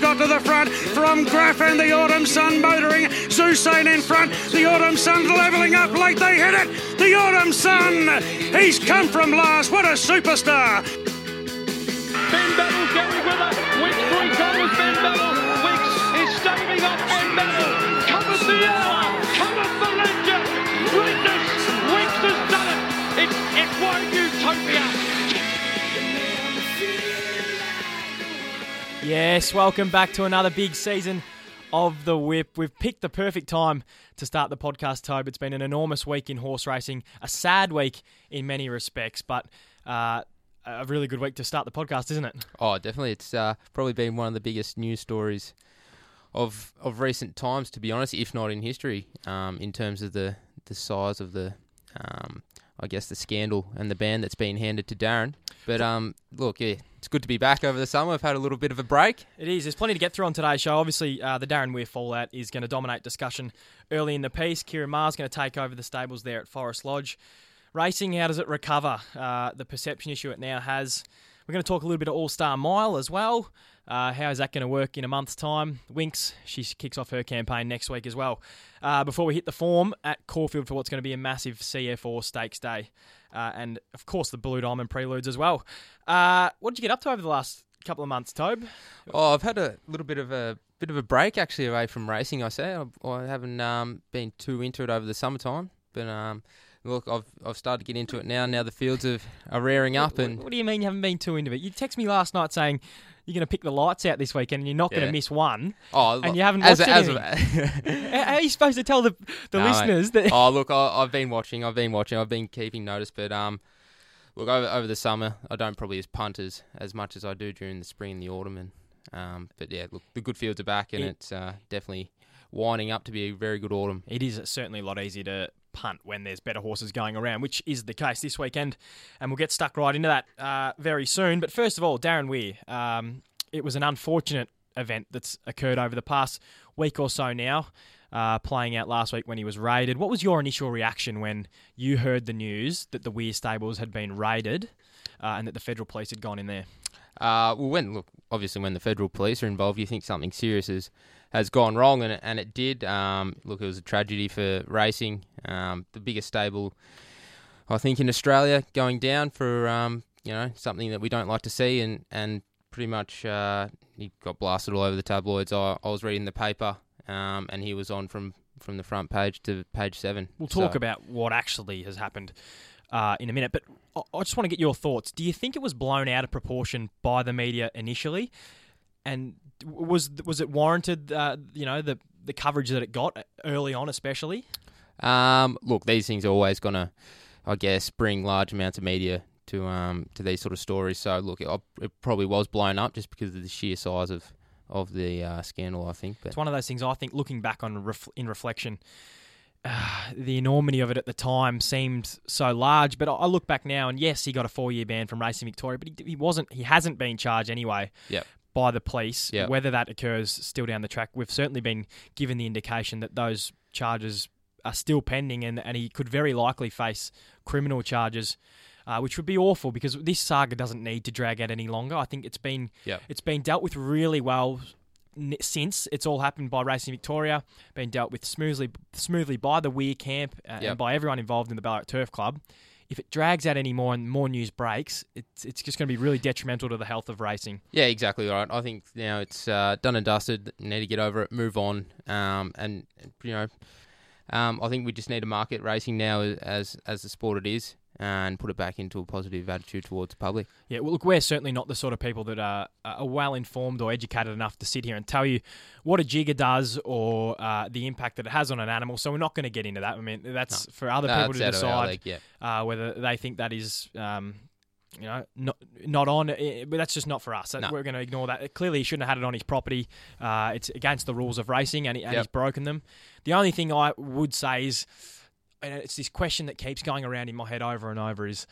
got to the front from Graff and the Autumn Sun motoring. Zusane in front. The Autumn Sun levelling up late. They hit it. The Autumn Sun. He's come from last. What a superstar. Benbatl going with it. Winx breaks on Ben Battle. Winx is staving off Benbatl. Cometh the hour. Cometh the legend. Greatness. Winx has done it. It's F1 Utopia. Yes, welcome back to another big season of the Whip. We've picked the perfect time to start the podcast, Tobe. It's been an enormous week in horse racing, a sad week in many respects, but uh, a really good week to start the podcast, isn't it? Oh, definitely. It's uh, probably been one of the biggest news stories of of recent times, to be honest, if not in history, um, in terms of the, the size of the, um, I guess, the scandal and the ban that's been handed to Darren. But um, look, yeah, it's good to be back over the summer. We've had a little bit of a break. It is. There's plenty to get through on today's show. Obviously, uh, the Darren Weir fallout is going to dominate discussion early in the piece. Ciaron Maher's going to take over the stables there at Forest Lodge. Racing, how does it recover? Uh, the perception issue it now has. We're going to talk a little bit of All Star Mile as well. Uh, how is that going to work in a month's time? Winx, she kicks off her campaign next week as well. Uh, before we hit the form at Caulfield for what's going to be a massive C.F. Orr Stakes Day. Uh, and, of course, the Blue Diamond preludes as well. Uh, what did you get up to over the last couple of months, Tobe? Oh, I've had a little bit of a bit of a break actually away from racing. I say I, I haven't um, been too into it over the summertime, but um, look, I've I've started to get into it now. Now the fields are, are rearing up, and what do you mean you haven't been too into it? You text me last night saying you're going to pick the lights out this weekend and you're not going Yeah. to miss one. oh, and you haven't as watched a, as. How how are you supposed to tell the, the No, mate. listeners that? oh, look, I, I've been watching. I've been watching. I've been keeping notice, but um, look over over the summer, I don't probably as punt as, as much as I do during the spring and the autumn, and um, but yeah, look, the good fields are back, and It- it's uh, definitely winding up to be a very good autumn. It is certainly a lot easier to punt when there's better horses going around, which is the case this weekend. And we'll get stuck right into that uh, very soon. But first of all, Darren Weir. Um, it was an unfortunate event that's occurred over the past week or so now, uh, playing out last week when he was raided. What was your initial reaction when you heard the news that the Weir stables had been raided uh, and that the federal police had gone in there? Uh, well, when look, obviously, when the federal police are involved, you think something serious has has gone wrong, and it, and it did. Um, look, it was a tragedy for racing. Um, the biggest stable, I think, in Australia, going down for um, you know something that we don't like to see, and and pretty much uh, he got blasted all over the tabloids. I, I was reading the paper, um, and he was on from from the front page to page seven. We'll talk So- about what actually has happened uh, in a minute, but I- just want to get your thoughts. Do you think it was blown out of proportion by the media initially, and was was it warranted? Uh, you know the the coverage that it got early on, especially. Um, look, these things are always gonna, I guess, bring large amounts of media to um to these sort of stories. So look, it, it probably was blown up just because of the sheer size of of the uh, scandal. I think, but It's one of those things. I think looking back on ref- in reflection. Uh, the enormity of it at the time seemed so large, but I look back now, and yes, he got a four-year ban from Racing Victoria, but he, he wasn't. He hasn't been charged anyway. Yep. by the police. Yep. Whether that occurs still down the track, we've certainly been given the indication that those charges are still pending, and, and he could very likely face criminal charges, uh, which would be awful because this saga doesn't need to drag out any longer. I think it's been Yep. it's been dealt with really well since it's all happened by Racing Victoria, been dealt with smoothly smoothly by the Weir camp uh, and Yep. by everyone involved in the Ballarat Turf Club. If it drags out any more and more news breaks, it's it's just going to be really detrimental to the health of racing. yeah, exactly right. I think now it's uh, done and dusted. You need to get over it, move on, um, and you know, um, I think we just need to market racing now as as the sport it is, and put it back into a positive attitude towards the public. Yeah, well, look, we're certainly not the sort of people that are, are well informed or educated enough to sit here and tell you what a jigger does or uh, the impact that it has on an animal. So we're not going to get into that. I mean, that's for other No, people to out of our decide league, yeah. uh, whether they think that is, um, you know, not not on. eh, But that's just not for us. No. We're going to ignore that. Clearly, he shouldn't have had it on his property. Uh, it's against the rules of racing, and, he, and Yep. he's broken them. The only thing I would say is, and it's this question that keeps going around in my head over and over: is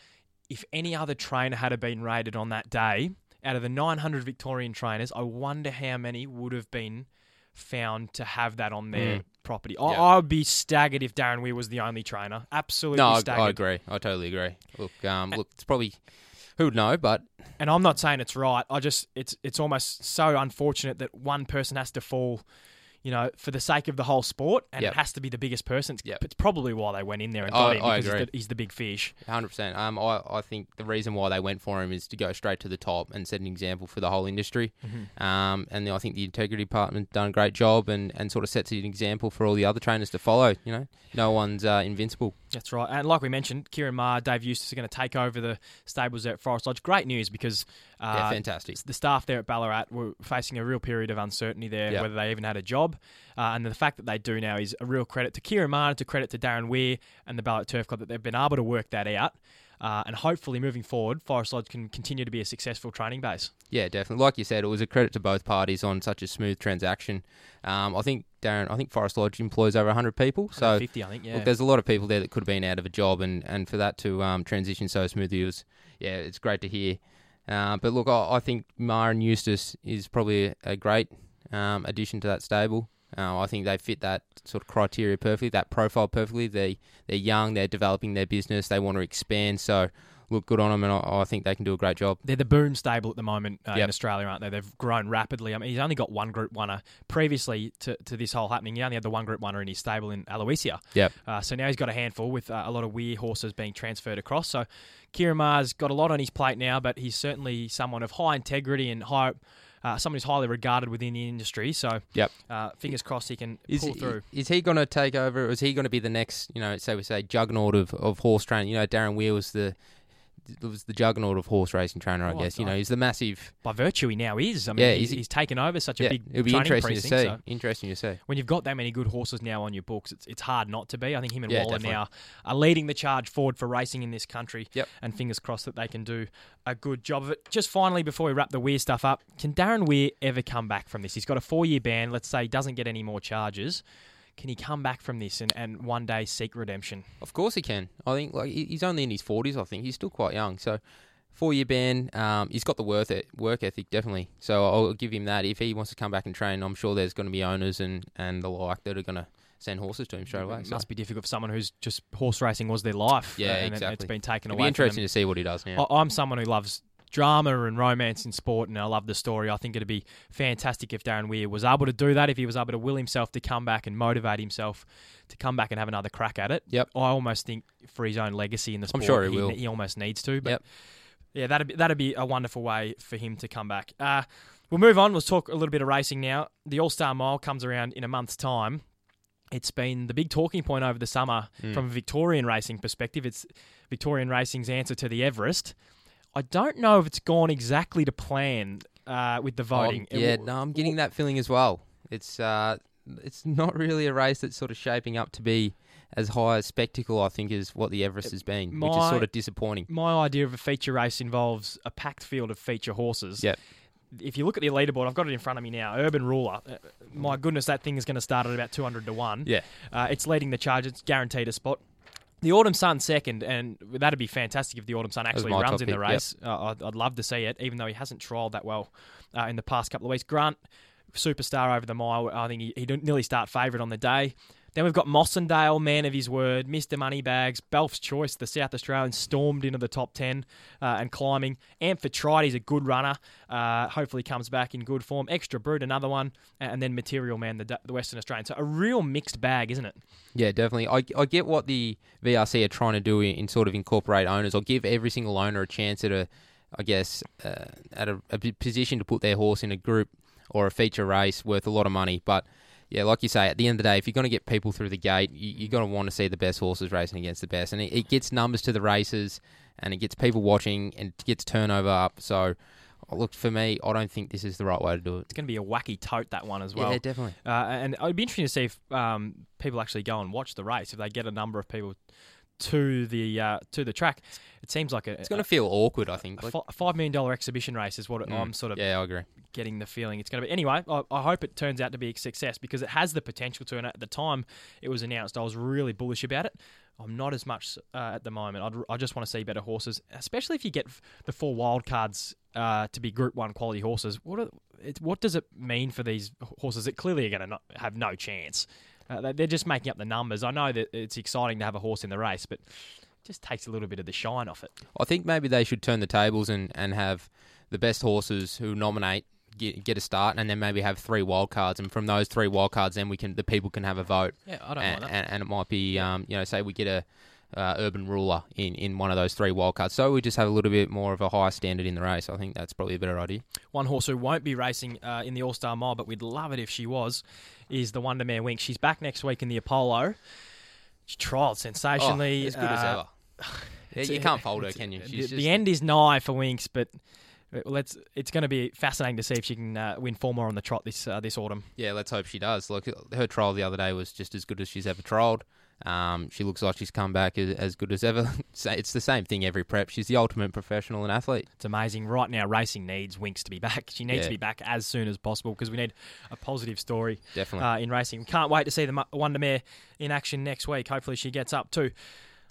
if any other trainer had been raided on that day, out of the 900 Victorian trainers, I wonder how many would have been found to have that on their Mm. property. I, Yeah. I'd be staggered if Darren Weir was the only trainer. Absolutely No, I, staggered. I agree. I totally agree. Look, um, look, it's probably Who would know? But and I'm not saying it's right. I just it's it's almost so unfortunate that one person has to fall, you know, for the sake of the whole sport, and Yep. it has to be the biggest person. It's, Yep. it's probably why they went in there and I- got him I because agree. He's, the, he's the big fish. Hundred percent. Um, I, I think the reason why they went for him is to go straight to the top and set an example for the whole industry. Mm-hmm. Um, and I think the integrity department done a great job and, and sort of sets an example for all the other trainers to follow. You know, no one's uh, invincible. That's right. And like we mentioned, Ciaron Maher, Dave Eustace are going to take over the stables there at Forest Lodge. Great news because uh, Yeah, fantastic. the staff there at Ballarat were facing a real period of uncertainty there, Yep. whether they even had a job. Uh, and the fact that they do now is a real credit to Ciaron Maher, and to credit to Darren Weir and the Ballarat Turf Club that they've been able to work that out. Uh, and hopefully, moving forward, Forest Lodge can continue to be a successful training base. Yeah, definitely. Like you said, it was a credit to both parties on such a smooth transaction. Um, I think Darren, I think Forest Lodge employs over 100 people, so 50, I think, yeah. look, there's a lot of people there that could have been out of a job, and, and for that to um, transition so smoothly was, yeah, it's great to hear. Uh, but look, I, I think Maher and Eustace is probably a, a great um, addition to that stable. Uh, I think they fit that sort of criteria perfectly, that profile perfectly. They they're young, they're developing their business, they want to expand. So look, good on them, and I, I think they can do a great job. They're the boom stable at the moment uh, in Australia, aren't they? They've grown rapidly. I mean, he's only got one Group One. Previously to, to this whole happening, he only had the one Group One in his stable in Aloisia. Yep. Uh, so now he's got a handful with uh, a lot of weird horses being transferred across. So Ciaron Maher's got a lot on his plate now, but he's certainly someone of high integrity and high, uh, someone who's highly regarded within the industry. So Yep. uh, fingers crossed he can Is, pull through. is he going to take over? Or is he going to be the next, you know, say we say juggernaut of, of horse training? You know, Darren Weir was the was the juggernaut of horse racing trainer, I Oh, guess. You know, he's the massive. By virtue, he now is. I mean, Yeah, he's, he's- taken over such a Yeah, big it'll be training interesting to precinct. see. so- Interesting to see. when you've got that many good horses now on your books, it's, it's hard not to be. I think him and Yeah, Waller definitely. now are leading the charge forward for racing in this country. Yep. And fingers crossed that they can do a good job of it. Just finally, before we wrap the Weir stuff up, can Darren Weir ever come back from this? He's got a four year ban. Let's say he doesn't get any more charges. Can he come back from this and, and one day seek redemption? Of course he can. I think like he's only in his forties. I think he's still quite young. So four year ban. Um, he's got the worth it, work ethic definitely. So I'll give him that. If he wants to come back and train, I'm sure there's going to be owners and and the like that are going to send horses to him straight away. It So must be difficult for someone who's just horse racing was their life. Yeah, uh, and it- exactly. it's been taken it'll be away. them. interesting to see what he does now. I- I'm someone who loves drama and romance in sport, and I love the story. I think it'd be fantastic if Darren Weir was able to do that, if he was able to will himself to come back and motivate himself to come back and have another crack at it. Yep. I almost think for his own legacy in the sport, I'm sure he will. He almost needs to. But Yep. yeah, that'd be, that'd be a wonderful way for him to come back. Uh, we'll move on. We'll talk a little bit of racing now. The All Star Mile comes around in a month's time. It's been the big talking point over the summer Hmm. from a Victorian racing perspective. It's Victorian racing's answer to the Everest. I don't know if it's gone exactly to plan uh, with the voting. Um, yeah, no, I'm getting that feeling as well. It's uh, it's not really a race that's sort of shaping up to be as high a spectacle, I think, as what the Everest has been, which is sort of disappointing. My idea of a feature race involves a packed field of feature horses. Yep. If you look at the leaderboard, I've got it in front of me now. Urban Ruler. Uh, my goodness, that thing is going to start at about 200 to 1. Yeah. Uh, it's leading the charge. It's guaranteed a spot. The Autumn Sun second, and that'd be fantastic if the Autumn Sun actually runs in the pick, yep. race. Uh, I'd, I'd love to see it, even though he hasn't trialled that well uh, in the past couple of weeks. Grant, superstar over the mile. I think he, he didn't nearly start favourite on the day. Then we've got Mossendale, man of his word, Mr. Moneybags, Belf's Choice, the South Australian, stormed into the top 10 uh, and climbing. Amphitrite's a good runner. Uh, hopefully comes back in good form. Extra Brut, another one. And then Material Man, the, the Western Australian. So a real mixed bag, isn't it? Yeah, definitely. I, I get what the VRC are trying to do in, in sort of incorporate owners or give every single owner a chance at a, I guess, uh, at a, a position to put their horse in a group or a feature race worth a lot of money. But yeah, like you say, at the end of the day, if you're going to get people through the gate, you, you're going to want to see the best horses racing against the best, and it, it gets numbers to the races, and it gets people watching, and it gets turnover up. So, look for me, I don't think this is the right way to do it. It's going to be a wacky tote, that one as well. yeah, definitely. Uh, and it'd be interesting to see if um, people actually go and watch the race, if they get a number of people to the uh, to the track. It seems like a, It's going to feel awkward, I think. a, Like, a five million dollar exhibition race is what mm, I'm sort of yeah, I agree. getting the feeling it's going to be. Anyway, I, I hope it turns out to be a success because it has the potential to. And at the time it was announced, I was really bullish about it. I'm not as much uh, at the moment. I'd, I just want to see better horses, especially if you get the four wild cards uh, to be Group One quality horses. What are, it, what does it mean for these horses that clearly are going to have no chance? Uh, they- they're just making up the numbers. I know that it's exciting to have a horse in the race, but just takes a little bit of the shine off it. I think maybe they should turn the tables and, and have the best horses who nominate get, get a start, and then maybe have three wild cards, and from those three wild cards, then we can the people can have a vote. Yeah, I don't and, mind that. and, and it might be um, you know say we get a uh, urban ruler in, in one of those three wildcards. so we just have a little bit more of a higher standard in the race. I think that's probably a better idea. One horse who won't be racing uh, in the All Star Mile, but we'd love it if she was, is the Wonder Mare Winx. She's back next week in the Apollo. She trialled sensationally. Oh, as good as uh, ever. Yeah, you can't fold her, can you? the just- end is nigh for Winx, but uh, let's. It's going to be fascinating to see if she can uh, win four more on the trot this uh, this autumn. Yeah, let's hope she does. Look, her trial the other day was just as good as she's ever trialled. Um, she looks like she's come back as, as good as ever. It's the same thing every prep. She's the ultimate professional and athlete. It's amazing. Right now, racing needs Winx to be back. She needs Yeah. to be back as soon as possible because we need a positive story Definitely. uh, in racing. Can't wait to see the Mu- Wonder Mare in action next week. Hopefully, she gets up too.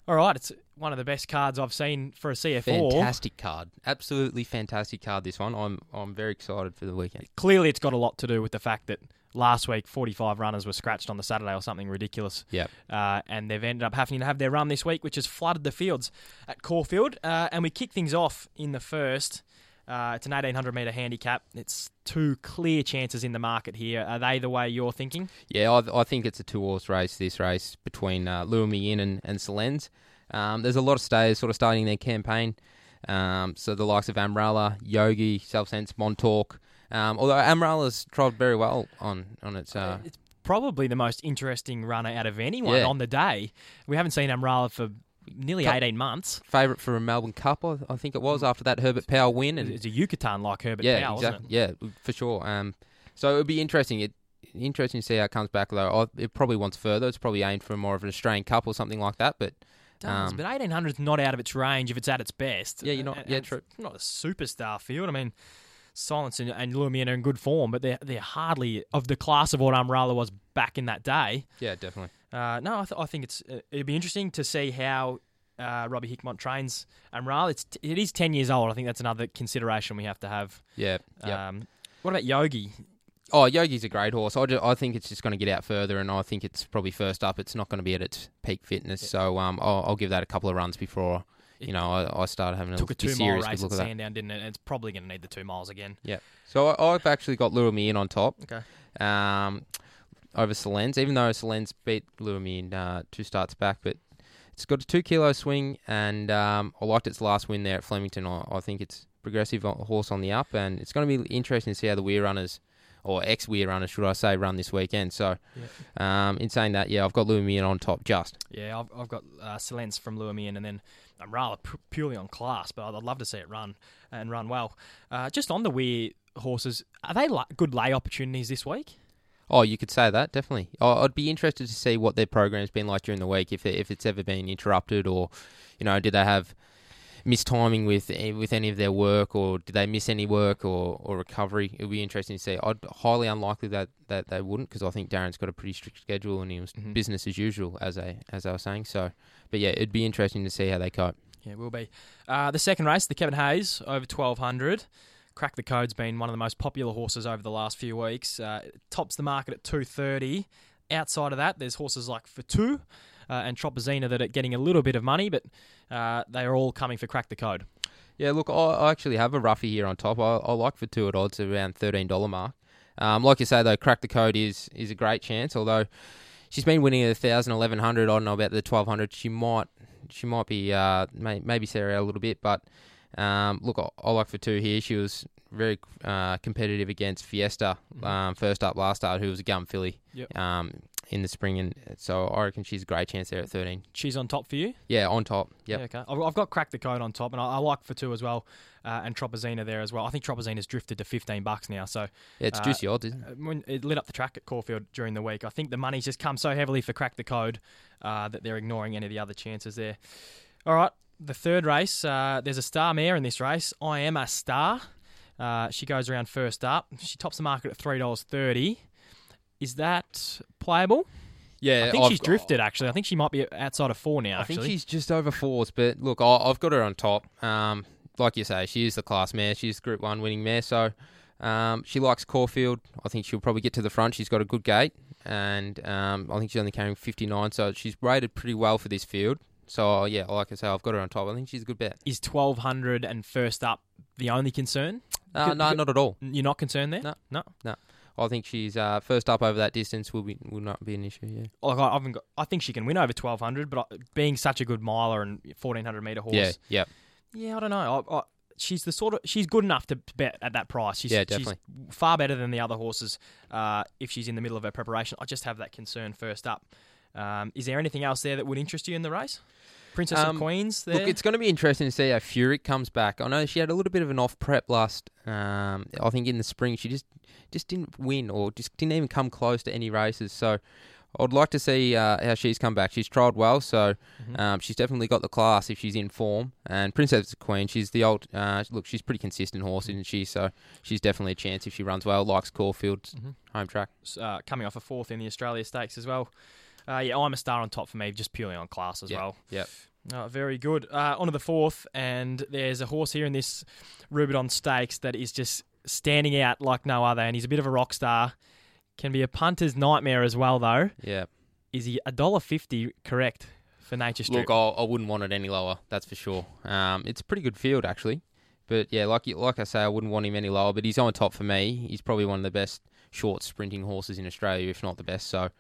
All right, it's one of the best cards I've seen for a C.F. Orr. fantastic card. Absolutely fantastic card. This one. I'm I'm very excited for the weekend. Clearly, it's got a lot to do with the fact that last week 45 runners were scratched on the Saturday or something ridiculous. Yep. Uh, and they've ended up having to have their run this week, which has flooded the fields at Caulfield. Uh, and we kick things off in the first. Uh, it's an 1800 metre handicap. It's two clear chances in the market here. Are they the way you're thinking? Yeah, I, I think it's a two horse race. This race between uh, Lure Me In and and Selens. Um, there's a lot of stayers sort of starting their campaign. Um, so the likes of Amralah, Yogi, Self Sense, Montauk. Um, although Amralah's tried very well on on its. Uh, it's probably the most interesting runner out of anyone Yeah. on the day. We haven't seen Amralah for nearly Cup- 18 months. Favourite for a Melbourne Cup, I, think it was after that Herbert Power win, and It's a Yucatan like Herbert yeah, Power, exactly, isn't it? yeah, for sure. Um, so it would be interesting. It interesting to see how it comes back. Though it probably wants further. It's probably aimed for more of an Australian Cup or something like that. But does, Um, but 1800 is not out of its range if it's at its best. Yeah, you're not- And- yeah, true. it's Not a superstar field. I mean, Silence and, and Lumiere are in good form, but they're they're hardly of the class of what Amralah was back in that day. yeah, definitely. Uh, no, I, th- I think it's uh, it'd be interesting to see how uh, Robbie Hickmott trains Amralah. It's t- it is 10 years old. I think that's another consideration we have to have. Yeah, yeah. Um, what about Yogi? Oh, Yogi's a great horse. I, ju- I think it's just going to get out further, and I think it's probably first up. It's not going to be at its peak fitness, so um, I'll, I'll give that a couple of runs before you know I, I start having a Took a two mile race at look at that. Sandown, didn't it? And it's probably going to need the two miles again. Yeah. So I, I've actually got Lure Me In on top. Okay. Um, over Selens, even though Selens beat Lure Me In uh, two starts back, but it's got a two kilo swing, and um, I liked its last win there at Flemington. I, I think it's progressive horse on the up, and it's going to be interesting to see how the Weir runners. Or ex-Weir runners, should I say, run this weekend. So, um, in saying that, yeah, I've got Me on top just. Yeah, I've, I've got uh, Silence from Lumiere, and then I'm rather purely on class, but I'd, love to see it run and run well. Uh, just on the Weir horses, are they good lay opportunities this week? Oh, you could say that definitely. I- I'd be interested to see what their program's been like during the week, if if it's ever been interrupted, or you know, did they have mistiming with eh, with any of their work, or did they miss any work or, or recovery? It would be interesting to see. I'd highly unlikely that, that they wouldn't, because I think Darren's got a pretty strict schedule and he was Mhm. business as usual, as I as I was saying. So, but yeah, it'd be interesting to see how they cope. Yeah, it will be. Uh, the second race, the Kevin Hayes over 1200. Crack the Code's been one of the most popular horses over the last few weeks. Uh, it tops the market at 230. Outside of that, there's horses like Fatu uh, and Tropazina that are getting a little bit of money, but uh, they are all coming for Crack the Code. Yeah, look, I, I actually have a roughie here on top. I, I like for two at odds around thirteen dollar mark. Um, like you say though, crack the code is is a great chance. Although she's been winning thousand, eleven hundred. I don't know about the twelve hundred. She might she might be uh, may, maybe Sarah a little bit, but um, look, I, I like for two here. She was very uh, competitive against Fiesta um, first up last start, who was a gum filly Yep. um, in the spring, and so I reckon she's a great chance there at thirteen. She's on top for you? Yeah, on top. Yep. Yeah, okay. I've, I've got Crack the Code on top, and I, I like Fatu as well, uh, and Tropazina there as well. I think Tropazina's drifted to 15 bucks now, so Yeah, it's Uh, juicy odds, isn't it? uh, when it lit up the track at Caulfield during the week. I think the money's just come so heavily for Crack the Code uh, that they're ignoring any of the other chances there. All right, the third race. Uh, there's a star mare in this race. I am a star. Uh, she goes around first up. She tops the market at three dollars thirty. Is that playable? Yeah, I think I've she's drifted. Actually, I think she might be outside of four now. I Actually, think she's just over fours, but look, I, I've got her on top. Um, like you say, she is the class mare. She's Group One winning mare, so um, she likes Caulfield. I think she'll probably get to the front. She's got a good gate, and um, I think she's only carrying 59, so she's rated pretty well for this field. So yeah, like I say, I've got her on top. I think she's a good bet. Is 1200 and first up the only concern? Uh, no, not at all. You're not concerned there? No, no. No. I think she's uh, first up over that distance will be will not be an issue. Yeah. Like I, haven't got, I think she can win over 1200, but I, being such a good miler and 1400 meter horse, Yeah. Yeah. yeah, I don't know. I, I, she's the sort of she's good enough to bet at that price. She's, Yeah, she's definitely. far better than the other horses. Uh, if she's in the middle of her preparation, I just have that concern first up. Um, is there anything else there that would interest you in the race? Princess Um, of Queens. There. Look, it's going to be interesting to see how Furyk comes back. I know she had a little bit of an off prep last. Um, I think in the spring she just just didn't win or just didn't even come close to any races. So I'd like to see uh, how she's come back. She's trialled well, so Mhm. um, she's definitely got the class if she's in form. And Princess of Queen, she's the old. Uh, look, she's pretty consistent horse, isn't she? So she's definitely a chance if she runs well. Likes Caulfield's Mhm. home track. uh, coming off a fourth in the Australia Stakes as well. Uh, yeah, I'm a star on top for me, just purely on class as Yeah, well. yep. Uh, very good. Uh, on to the fourth, and there's a horse here in this Rubiton Stakes that is just standing out like no other, and he's a bit of a rock star. Can be a punter's nightmare as well, though. Yeah. Is he a dollar fifty correct for Nature Strip? Look, I, I wouldn't want it any lower. That's for sure. Um, it's a pretty good field actually, but yeah, like you- like I say, I wouldn't want him any lower. But he's on top for me. He's probably one of the best short sprinting horses in Australia, if not the best. So.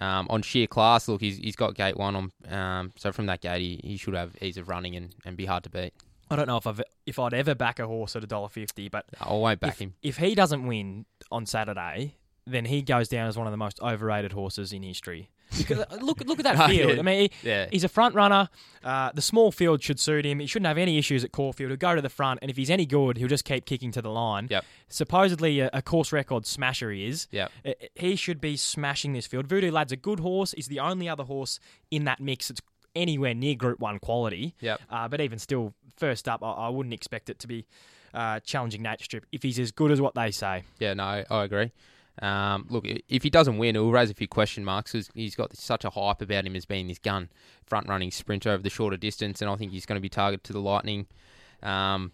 Um, on sheer class, look, he's he's got gate one on. Um, so from that gate, he, he should have ease of running and, and be hard to beat. I don't know if I've if I'd ever back a horse at a dollar fifty, but I won't back if, him. if he doesn't win on Saturday, then he goes down as one of the most overrated horses in history. Because uh, look, look at that Oh, field. yeah. I mean, he, Yeah, he's a front runner. Uh, the small field should suit him. He shouldn't have any issues at Caulfield. He'll go to the front, and if he's any good, he'll just keep kicking to the line. Yep. Supposedly a, a course record smasher he is. Yep. Uh, He should be smashing this field. Voodoo Lad's a good horse. He's the only other horse in that mix that's anywhere near Group One quality. Yep. Uh, but even still, first up, I, I wouldn't expect it to be uh, challenging Nature Strip if he's as good as what they say. Yeah, no, I agree. Um, look, if he doesn't win, it will raise a few question marks because he's got such a hype about him as being this gun front running sprinter over the shorter distance, and I think he's going to be targeted to the lightning. Um,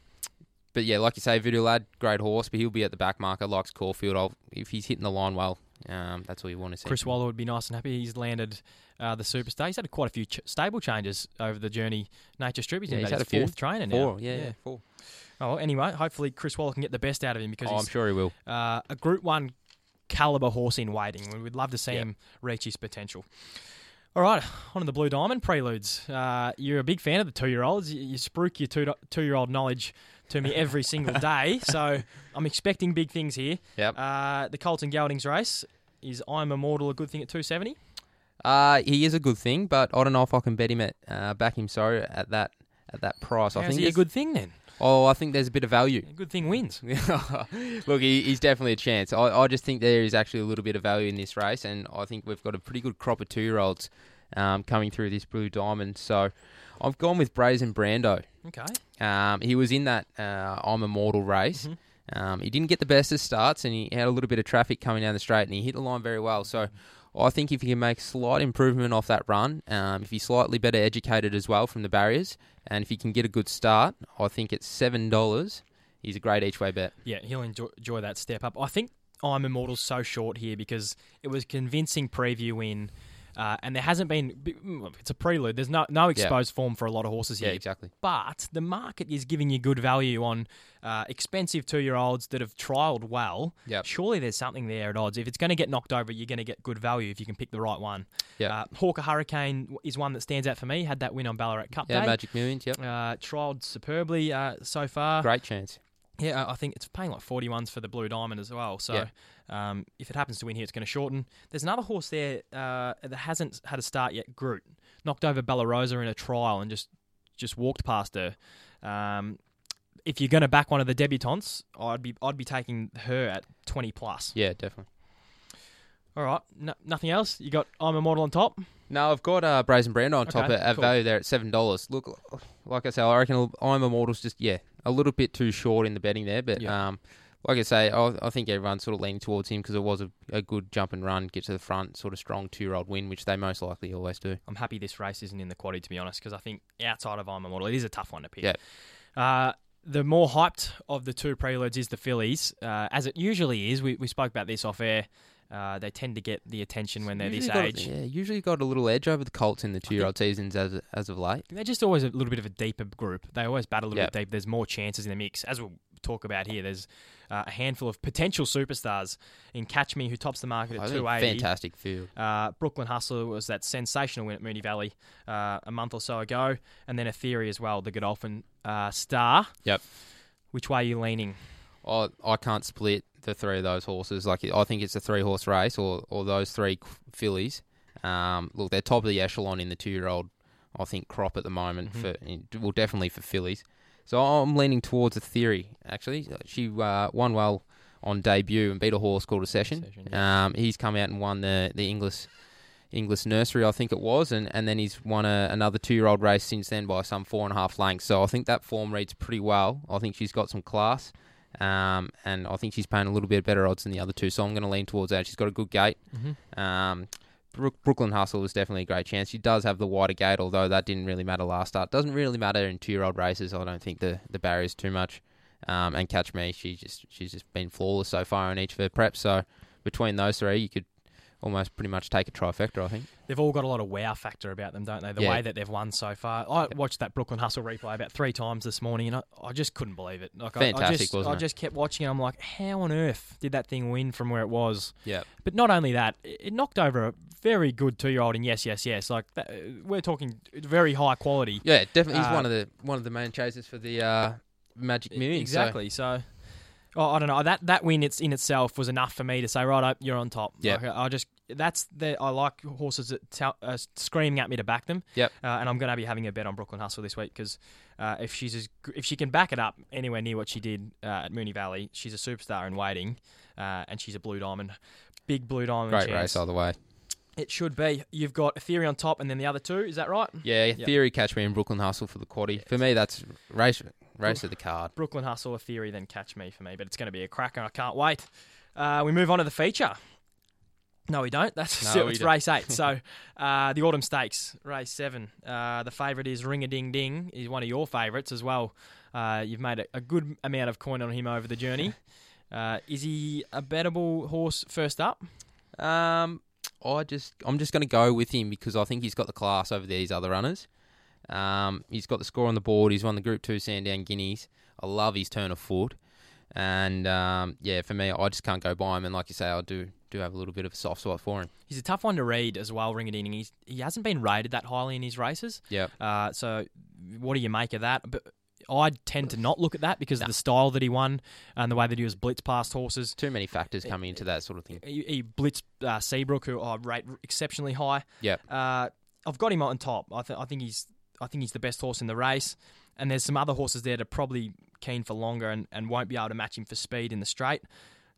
but yeah, like you say, Voodoo Lad, great horse, but he'll be at the back marker, likes Caulfield. I'll, if he's hitting the line well, um, that's all you want to see. Chris Waller would be nice and happy. He's landed uh, the superstar. He's had quite a few ch- stable changes over the journey. Nature Strip. He's, Yeah, he's had a few. fourth trainer now. Four, yeah, yeah, four. Oh, well, anyway, hopefully Chris Waller can get the best out of him because Oh, I'm sure he will. uh, a Group One caliber horse in waiting. We would love to see Yeah. him reach his potential. All right, on to the Blue Diamond Preludes. Uh, you're a big fan of the two-year-olds. You, you spruik your two, two-year-old knowledge to me every single day, so I'm expecting big things here. Yep. Uh, the Colton Geldings race is I'm Immortal a good thing at 270? Uh, he is a good thing, but I don't know if I can bet him at uh, back him sorry at that at that price. I think he a good thing then? Oh, I think there's a bit of value. A good thing wins. Look, he, he's definitely a chance. I, I just think there is actually a little bit of value in this race, and I think we've got a pretty good crop of two year olds um, coming through this Blue Diamond. So I've gone with Brazen Brando. Okay. Um, he was in that uh, I'm Immortal race. Mhm. Um, he didn't get the best of starts, and he had a little bit of traffic coming down the straight, and he hit the line very well. So I think if he can make slight improvement off that run, um, if he's slightly better educated as well from the barriers, and if he can get a good start, I think it's seven dollars. He's a great each way bet. Yeah, he'll enjoy, that step up. I think I'm Immortal's so short here because it was convincing preview win, uh, and there hasn't been. It's a prelude. There's no no exposed form for a lot of horses Yeah, here. exactly. But the market is giving you good value on uh, expensive two year olds that have trialled well. Yep. Surely there's something there at odds. If it's going to get knocked over, you're going to get good value if you can pick the right one. Yep. Uh, Hawker Hurricane is one that stands out for me. Had that win on Ballarat Cup Yeah, Day. Magic Millions. Yep. Uh, trialled superbly uh, so far. Great chance. Yeah, I think it's paying like 41s for the Blue Diamond as well. So um, if it happens to win here, it's going to shorten. There's another horse there uh, that hasn't had a start yet, Groot. Knocked over Bellarosa in a trial and just just walked past her. Um, if you're going to back one of the debutantes, I'd be I'd be taking her at 20 plus. Yeah, definitely. All right, no, nothing else. You got I'm Immortal on top. No, I've got uh, Brazen Brando on top Okay, at, at cool. value there at seven dollars. Look, like I say, I reckon I'm a Immortal's just yeah a little bit too short in the betting there, but Yeah. um, like I say, I, I think everyone's sort of leaning towards him because it was a, a good jump and run, get to the front, sort of strong two year old win, which they most likely always do. I'm happy this race isn't in the quaddy to be honest, because I think outside of I'm Immortal, it is a tough one to pick. Yeah. Uh, the more hyped of the two preludes is the fillies, uh, as it usually is. We, we spoke about this off air. Uh, they tend to get the attention when they're this Usually got- age. yeah, usually got a little edge over the Colts in the two-year-old seasons as as of late. They're just always a little bit of a deeper group. They always bat a little Yep. bit deep. There's more chances in the mix. As we'll talk about here, there's uh, a handful of potential superstars in Catch Me, who tops the market at think 280. fantastic field. Uh, Brooklyn Hustler was that sensational win at Moonee Valley uh, a month or so ago. And then a theory as well, the Godolphin uh, star. Yep. Which way are you leaning? I I can't split the three of those horses. Like I think it's a three horse race, or or those three fillies. Um, look, they're top of the echelon in the two year old. I think crop at the moment Mhm. for well definitely for fillies. So I'm leaning towards a theory. Actually, she uh, won well on debut and beat a horse called a session. Session, Um, he's come out and won the the English. English nursery, I think it was, and, and then he's won a, another two year old race since then by some four and a half lengths. So I think that form reads pretty well. I think she's got some class. Um, and I think she's paying a little bit better odds than the other two, so I'm going to lean towards that. She's got a good gate. Mm-hmm. Um, Brooklyn Hustle is definitely a great chance. She does have the wider gate, although that didn't really matter last start. Doesn't really matter in two-year-old races. I don't think the the barriers too much. Um, and catch me, she just she's just been flawless so far in each of her preps. So between those three, you could almost pretty much take a trifecta. I think. They've all got a lot of wow factor about them, don't they? The Yeah. way that they've won so far. I watched that Brooklyn Hustle replay about three times this morning, and I, I just couldn't believe it. Like, I- I, Fantastic, just, wasn't I just kept watching, and I'm like, how on earth did that thing win from where it was? Yeah. But not only that, it knocked over a very good two-year-old in Yes, Yes, Yes. Like that, we're talking very high quality. Yeah, definitely. He's Uh, one of the one of the main chasers for the uh, Magic Millions. so- Exactly. So, oh, I don't know. That that win it's in itself was enough for me to say, right, you're on top. Yeah. Like, I just that's the I like horses that uh, screaming at me to back them. Yep. Uh, and I'm going to be having a bet on Brooklyn Hustle this week because uh, if she's as, if she can back it up anywhere near what she did uh, at Moonee Valley, she's a superstar in waiting, uh, and she's a blue diamond, big blue diamond. Great chance. race either way. It should be. You've got Theory on top, and then the other two. Is that right? Yeah, Yep. Theory, Catch Me, in Brooklyn Hustle for the quaddy. For me, that's race race of the card. Brooklyn Hustle, a theory, then catch me for me. But it's going to be a cracker. I can't wait. Uh, we move on to the feature. No, we don't. That's No, it's don't. race eight. so uh, the Autumn Stakes, race seven. Uh, the favourite is Ring a Ding Ding. He's one of your favourites as well. Uh, you've made a, a good amount of coin on him over the journey. Uh, is he a bettable horse first up? Um, I just I'm just going to go with him because I think he's got the class over these other runners. Um, he's got the score on the board. He's won the Group Two Sandown Guineas. I love his turn of foot, and um, yeah, for me, I just can't go by him. And like you say, I do do have a little bit of a soft spot for him. He's a tough one to read as well, Ring a Ding Ding. He's, he hasn't been rated that highly in his races. Yeah, Uh, so, what do you make of that? But I tend to not look at that because of the style that he won and the way that he was blitz past horses. too many factors coming into that sort of thing. He, he blitzed uh, Seabrook, who I rate exceptionally high. Yeah, Uh, I've got him on top. I, th- I think he's I think he's the best horse in the race. And there's some other horses there that are probably keen for longer and, and won't be able to match him for speed in the straight.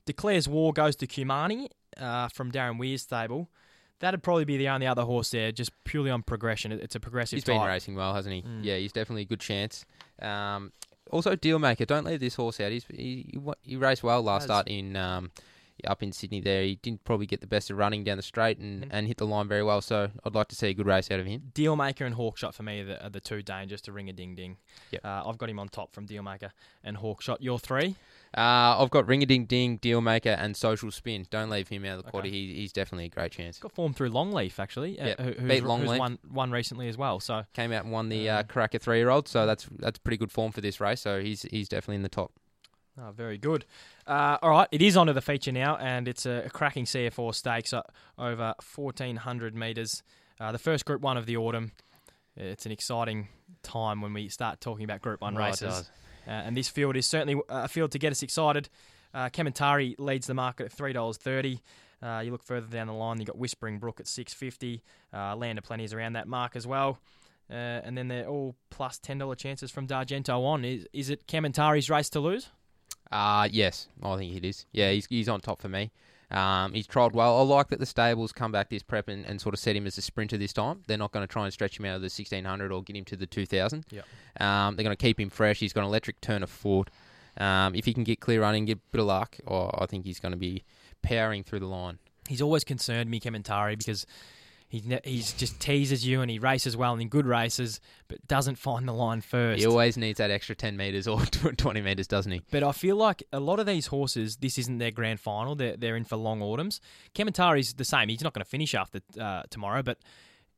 Declares war goes to Kumani uh, from Darren Weir's stable. That'd probably be the only other horse there, just purely on progression. It- It's a progressive he's been type. racing well, hasn't he? Mm. Yeah, he's definitely a good chance. Um, also, Dealmaker, don't leave this horse out. He's, he he, wa- he raced well last Has. start in um, up in Sydney. There, he didn't probably get the best of running down the straight and, Mhm. and hit the line very well. So I'd like to see a good race out of him. Dealmaker and Hawkshot for me are the, are the two dangers to ring a ding ding. Yep. Uh, I've got him on top from Dealmaker and Hawkshot. Your three? Uh, I've got Ring a Ding Ding, Dealmaker, and Social Spin. Don't leave him out of the Okay. quaddy. He, he's definitely a great chance. Got form through Longleaf actually. uh, Yep. who, who's, Beat who's Longleaf. won won recently as well. So Came out and won the uh, Uh, three year old. So that's that's pretty good form for this race. So he's he's definitely in the top. Oh, very good. Uh, all right, it is onto the feature now, and it's a, a cracking C.F. Orr stakes uh, over 1,400 metres. Uh, the first Group 1 of the autumn. It's an exciting time when we start talking about Group 1 Oh, it races. Uh, and this field is certainly a field to get us excited. Uh, Kementari leads the market at $3.30. Uh, you look further down the line, you've got Whispering Brook at 650 uh, Land of Plenty is around that mark as well. Uh, and then they're all plus $10 chances from D'Argento on. Is, is it Kementari's race to lose? Uh yes, I think it is. Yeah, he's he's on top for me. Um, he's trialled well. I like that the stables come back this prep and, and sort of set him as a sprinter this time. They're not going to try and stretch him out of the 1600 or get him to the 2000. Yep. Um, they're going to keep him fresh. He's got an electric turn of foot. Um, if he can get clear running, get a bit of luck, oh, I think he's going to be powering through the line. He's always concerned me, Kementari, because He he's just teases you and he races well in good races, but doesn't find the line first. He always needs that extra 10 metres or 20 metres, doesn't he? But I feel like a lot of these horses, this isn't their grand final. They're, they're in for long autumns. Kementari's the same. He's not going to finish after uh, tomorrow, but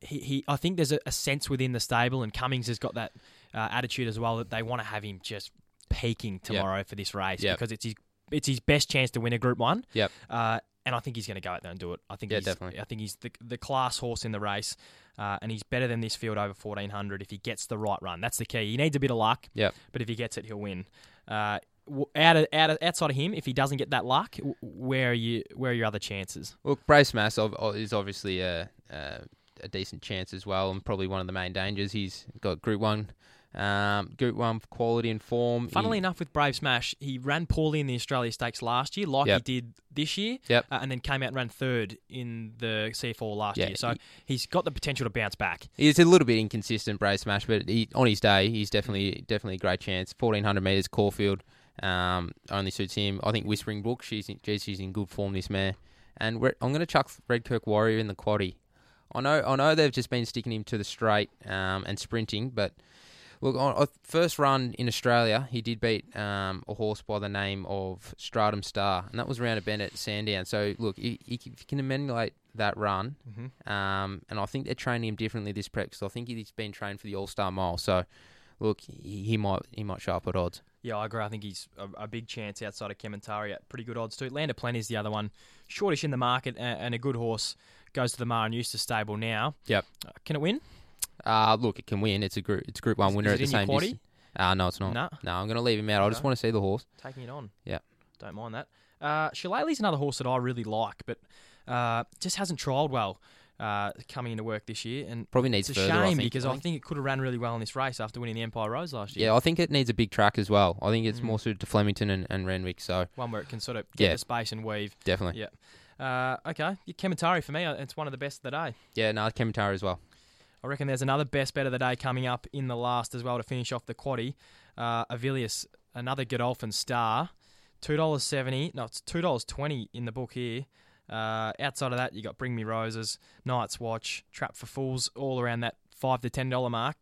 he, he I think there's a, a sense within the stable, and Cummings has got that uh, attitude as well that they want to have him just peaking tomorrow for this race Yep. because it's his it's his best chance to win a Group One. Yep. Uh, and I think he's going to go out there and do it. I think Yeah, he's, definitely. I think he's the the class horse in the race, uh, and he's better than this field over fourteen hundred if he gets the right run. That's the key. He needs a bit of luck. Yep. But if he gets it, he'll win. Uh, out of, out of, outside of him, if he doesn't get that luck, where are you? Where are your other chances? Look, Brave Smash is obviously a, a, a decent chance as well, and probably one of the main dangers. He's got Group 1. Um, group one quality and form. Funnily He- enough, with Brave Smash, he ran poorly in the Australia Stakes last year, like Yep. he did this year, Yep. uh, and then came out and ran third in the C.F. Orr last Yeah, year. So he- he's got the potential to bounce back. He's a little bit inconsistent, Brave Smash, but he, on his day, he's definitely definitely a great chance. Fourteen hundred meters, Caulfield, um, only suits him. I think Whispering Brook, she's in, geez, she's in good form this mare, and I'm going to chuck Redkirk Warrior in the quaddy. I know I know they've just been sticking him to the straight um, and sprinting, but look, on on first run in Australia, he did beat um, a horse by the name of Stratum Star, and that was around a bend at Sandown. So look, he, if he can emulate that run, um, and I think they're training him differently this prep because I think he's been trained for the All Star Mile. So, look, he, he might he might show up at odds. Yeah, I agree. I think he's a, a big chance outside of Kementari at pretty good odds too. Land of Plenty is the other one. Shortish in the market and, and a good horse. Goes to the Maher and Eustace stable now. Yep. Uh, can it win? Uh, look, it can win. It's a group it's Group One Is- winner is at the same distance. Uh, no, it's not. Nah. No, I'm going to leave him out. I just want to see the horse. Taking it on. Yeah. Don't mind that. Uh, Shillelagh's another horse that I really like, but uh, just hasn't trialled well uh, coming into work this year. And Probably needs it's a further. shame I think. because I think it could have ran really well in this race after winning the Empire Rose last year. Yeah, I think it needs a big track as well. I think it's Mm. more suited to Flemington and, and Randwick. So One where it can sort of get Yeah. the space and weave. definitely. Yeah. Uh, okay, yeah, Kementari for me, uh, it's one of the best of the day. Yeah, no, Kementari as well. I reckon there's another best bet of the day coming up in the last as well to finish off the quaddy. Uh, Avilius, another Godolphin star, two dollars seventy. No, it's two dollars twenty in the book here. Uh, outside of that, you got Bring Me Roses, Night's Watch, Trap for Fools, all around that five to ten dollar mark.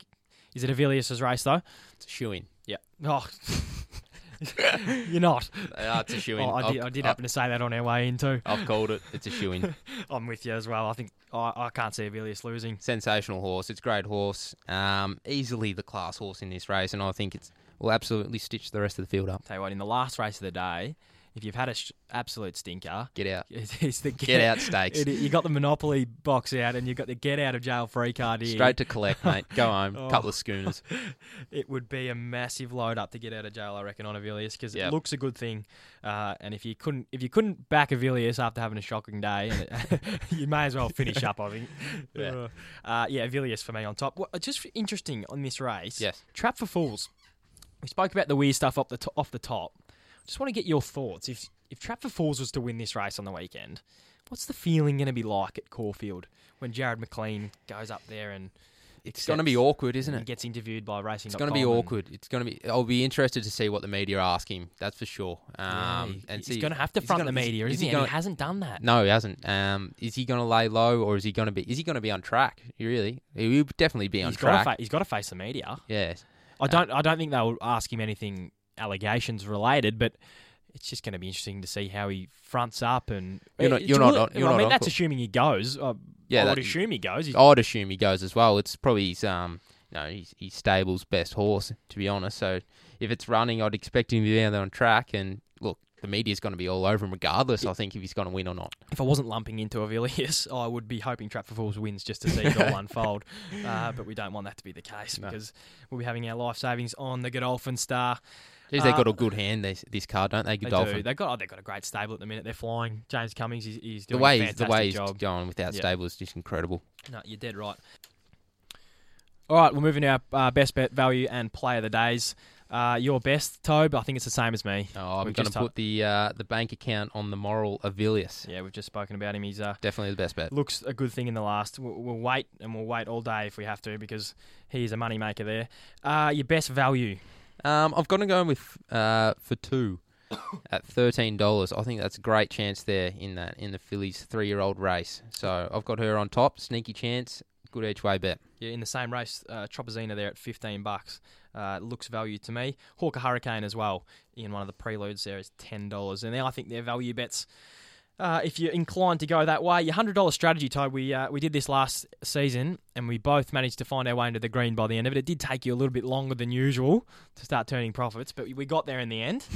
Is it Avilius's race though? It's a shoe in. Yeah. Oh, you're not. Uh, it's a shoe in. Oh, I did, I did happen to say that on our way in too. I've called it. It's a shoe in. I'm with you as well. I think I, I can't see Avilius losing. sensational horse. It's a great horse. Um, easily the class horse in this race, and I think it's will absolutely stitch the rest of the field up. Tell you what, in the last race of the day, if you've had an sh- absolute stinker, Get out. it's, it's the Get out stakes. It, you got the Monopoly box out, and you got the get out of jail free card here. Straight to collect, mate. Go home. Oh. Couple of schooners. It would be a massive load up to get out of jail, I reckon, on Avilius because Yep. it looks a good thing. Uh, and if you couldn't, if you couldn't back Avilius after having a shocking day, it, you may as well finish up. I think. Yeah. Uh, yeah, Avilius for me on top. What, just interesting on this race. Yes. Trap for Fools. We spoke about the weird stuff up the to- off the top. Just want to get your thoughts. If if Trap for Fools was to win this race on the weekend, what's the feeling going to be like at Caulfield when Jarrod McLean goes up there and It's going to be awkward, isn't and it? gets interviewed by Racing? It's going to be awkward. It's going to be. I'll be interested to see what the media ask him. That's for sure. Um, and he's see, going to have to front gonna- the media, is isn't he he? Gonna- he hasn't done that. No, he hasn't. Um, is he going to lay low, or is he going to be? Is he going to be on track? Really, he will definitely be on he's got track. fa- he's got to face the media. yes. I don't I don't think they'll ask him anything allegations related, but it's just going to be interesting to see how he fronts up and You're not- you're not- you're I not mean, that's assuming he goes. Uh, Yeah, I would that- assume he goes. He's- I'd assume he goes as well. It's probably his um, you know, his, his stable's best horse, to be honest. So if it's running, I'd expect him to be out there on track. And look, the media's going to be all over him regardless. I think if he's going to win or not. If I wasn't lumping into Avilius, I would be hoping Trap for Fools wins just to see it all unfold. Uh, but we don't want that to be the case No. because we'll be having our life savings on the Godolphin Star. Geez, they've got a good hand this this card, don't they? They Godolphin. do. They've got oh, they've got a great stable at the minute. They're flying. James Cummings, is he's the doing way a he's, the way he's job. going without Yeah. stable is just incredible. No, you're dead right. All right, we're moving to our uh, best bet value and play of the days. Uh, your best, Tobe? I think it's the same as me. Oh, I'm going to put the uh, the bank account on the moral Avilius. Yeah, we've just spoken about him. He's uh, Definitely the best bet. looks a good thing in the last. We'll, we'll wait and we'll wait all day if we have to because he's a money maker there. Uh, your best value. Um, I've got to go with uh, for two. at thirteen dollars. I think that's a great chance there in that in the fillies three year old race. So I've got her on top. Sneaky chance. Good each way bet. Yeah, in the same race, uh, Tropezina there at 15 bucks. Uh, looks value to me. Hawker Hurricane as well in one of the preludes there is $10. And then I think they're value bets. Uh, if you're inclined to go that way, your hundred dollar strategy, Todd. We uh, we did this last season, and we both managed to find our way into the green by the end of it. It did take you a little bit longer than usual to start turning profits, but we got there in the end.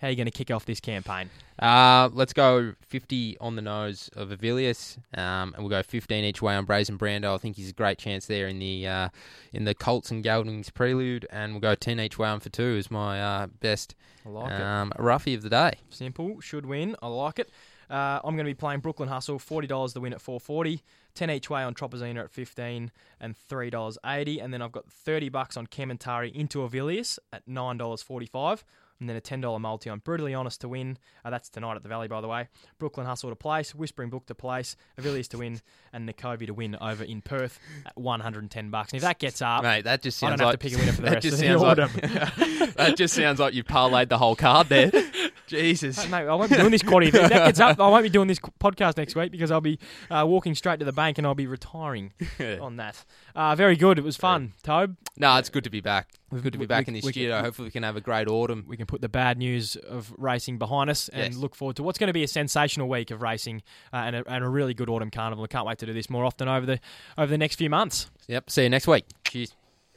How are you going to kick off this campaign? Uh, let's go 50 on the nose of Avilius, um, and we'll go 15 each way on Brazen Brando. I think he's a great chance there in the uh, in the Colts and Geldings prelude, and we'll go 10 each way on for two is my uh, best I like um, roughie of the day. Simple, should win. I like it. Uh, I'm going to be playing Brooklyn Hustle, forty dollars the win at 440, 10 each way on Tropezina at 15, and three dollars 80, and then I've got 30 bucks on Kementari into Avilius at nine dollars 45 and then a $10 multi on Brutally Honest to win. Uh, that's tonight at the Valley, by the way. Brooklyn Hustle to place, Whispering Book to place, Avilius to win, and Nakovi to win over in Perth at 110 bucks. And if that gets up, Mate, that just I sounds don't have like to pick a winner for the rest of the sounds autumn. like that just sounds like you parlayed the whole card there. Jesus. Mate, I won't be doing this quaddy. If that gets up, I won't be doing this podcast next week because I'll be uh, walking straight to the bank and I'll be retiring on that. Uh, very good. It was fun, Tobe. No, it's good to be back. We've- good to be we- back we- in this we can- studio. Hopefully, we can have a great autumn. we can put the bad news of racing behind us and Yes. look forward to what's going to be a sensational week of racing uh, and, a, and a really good autumn carnival. I can't wait to do this more often over the over the next few months. Yep. See you next week. Cheers.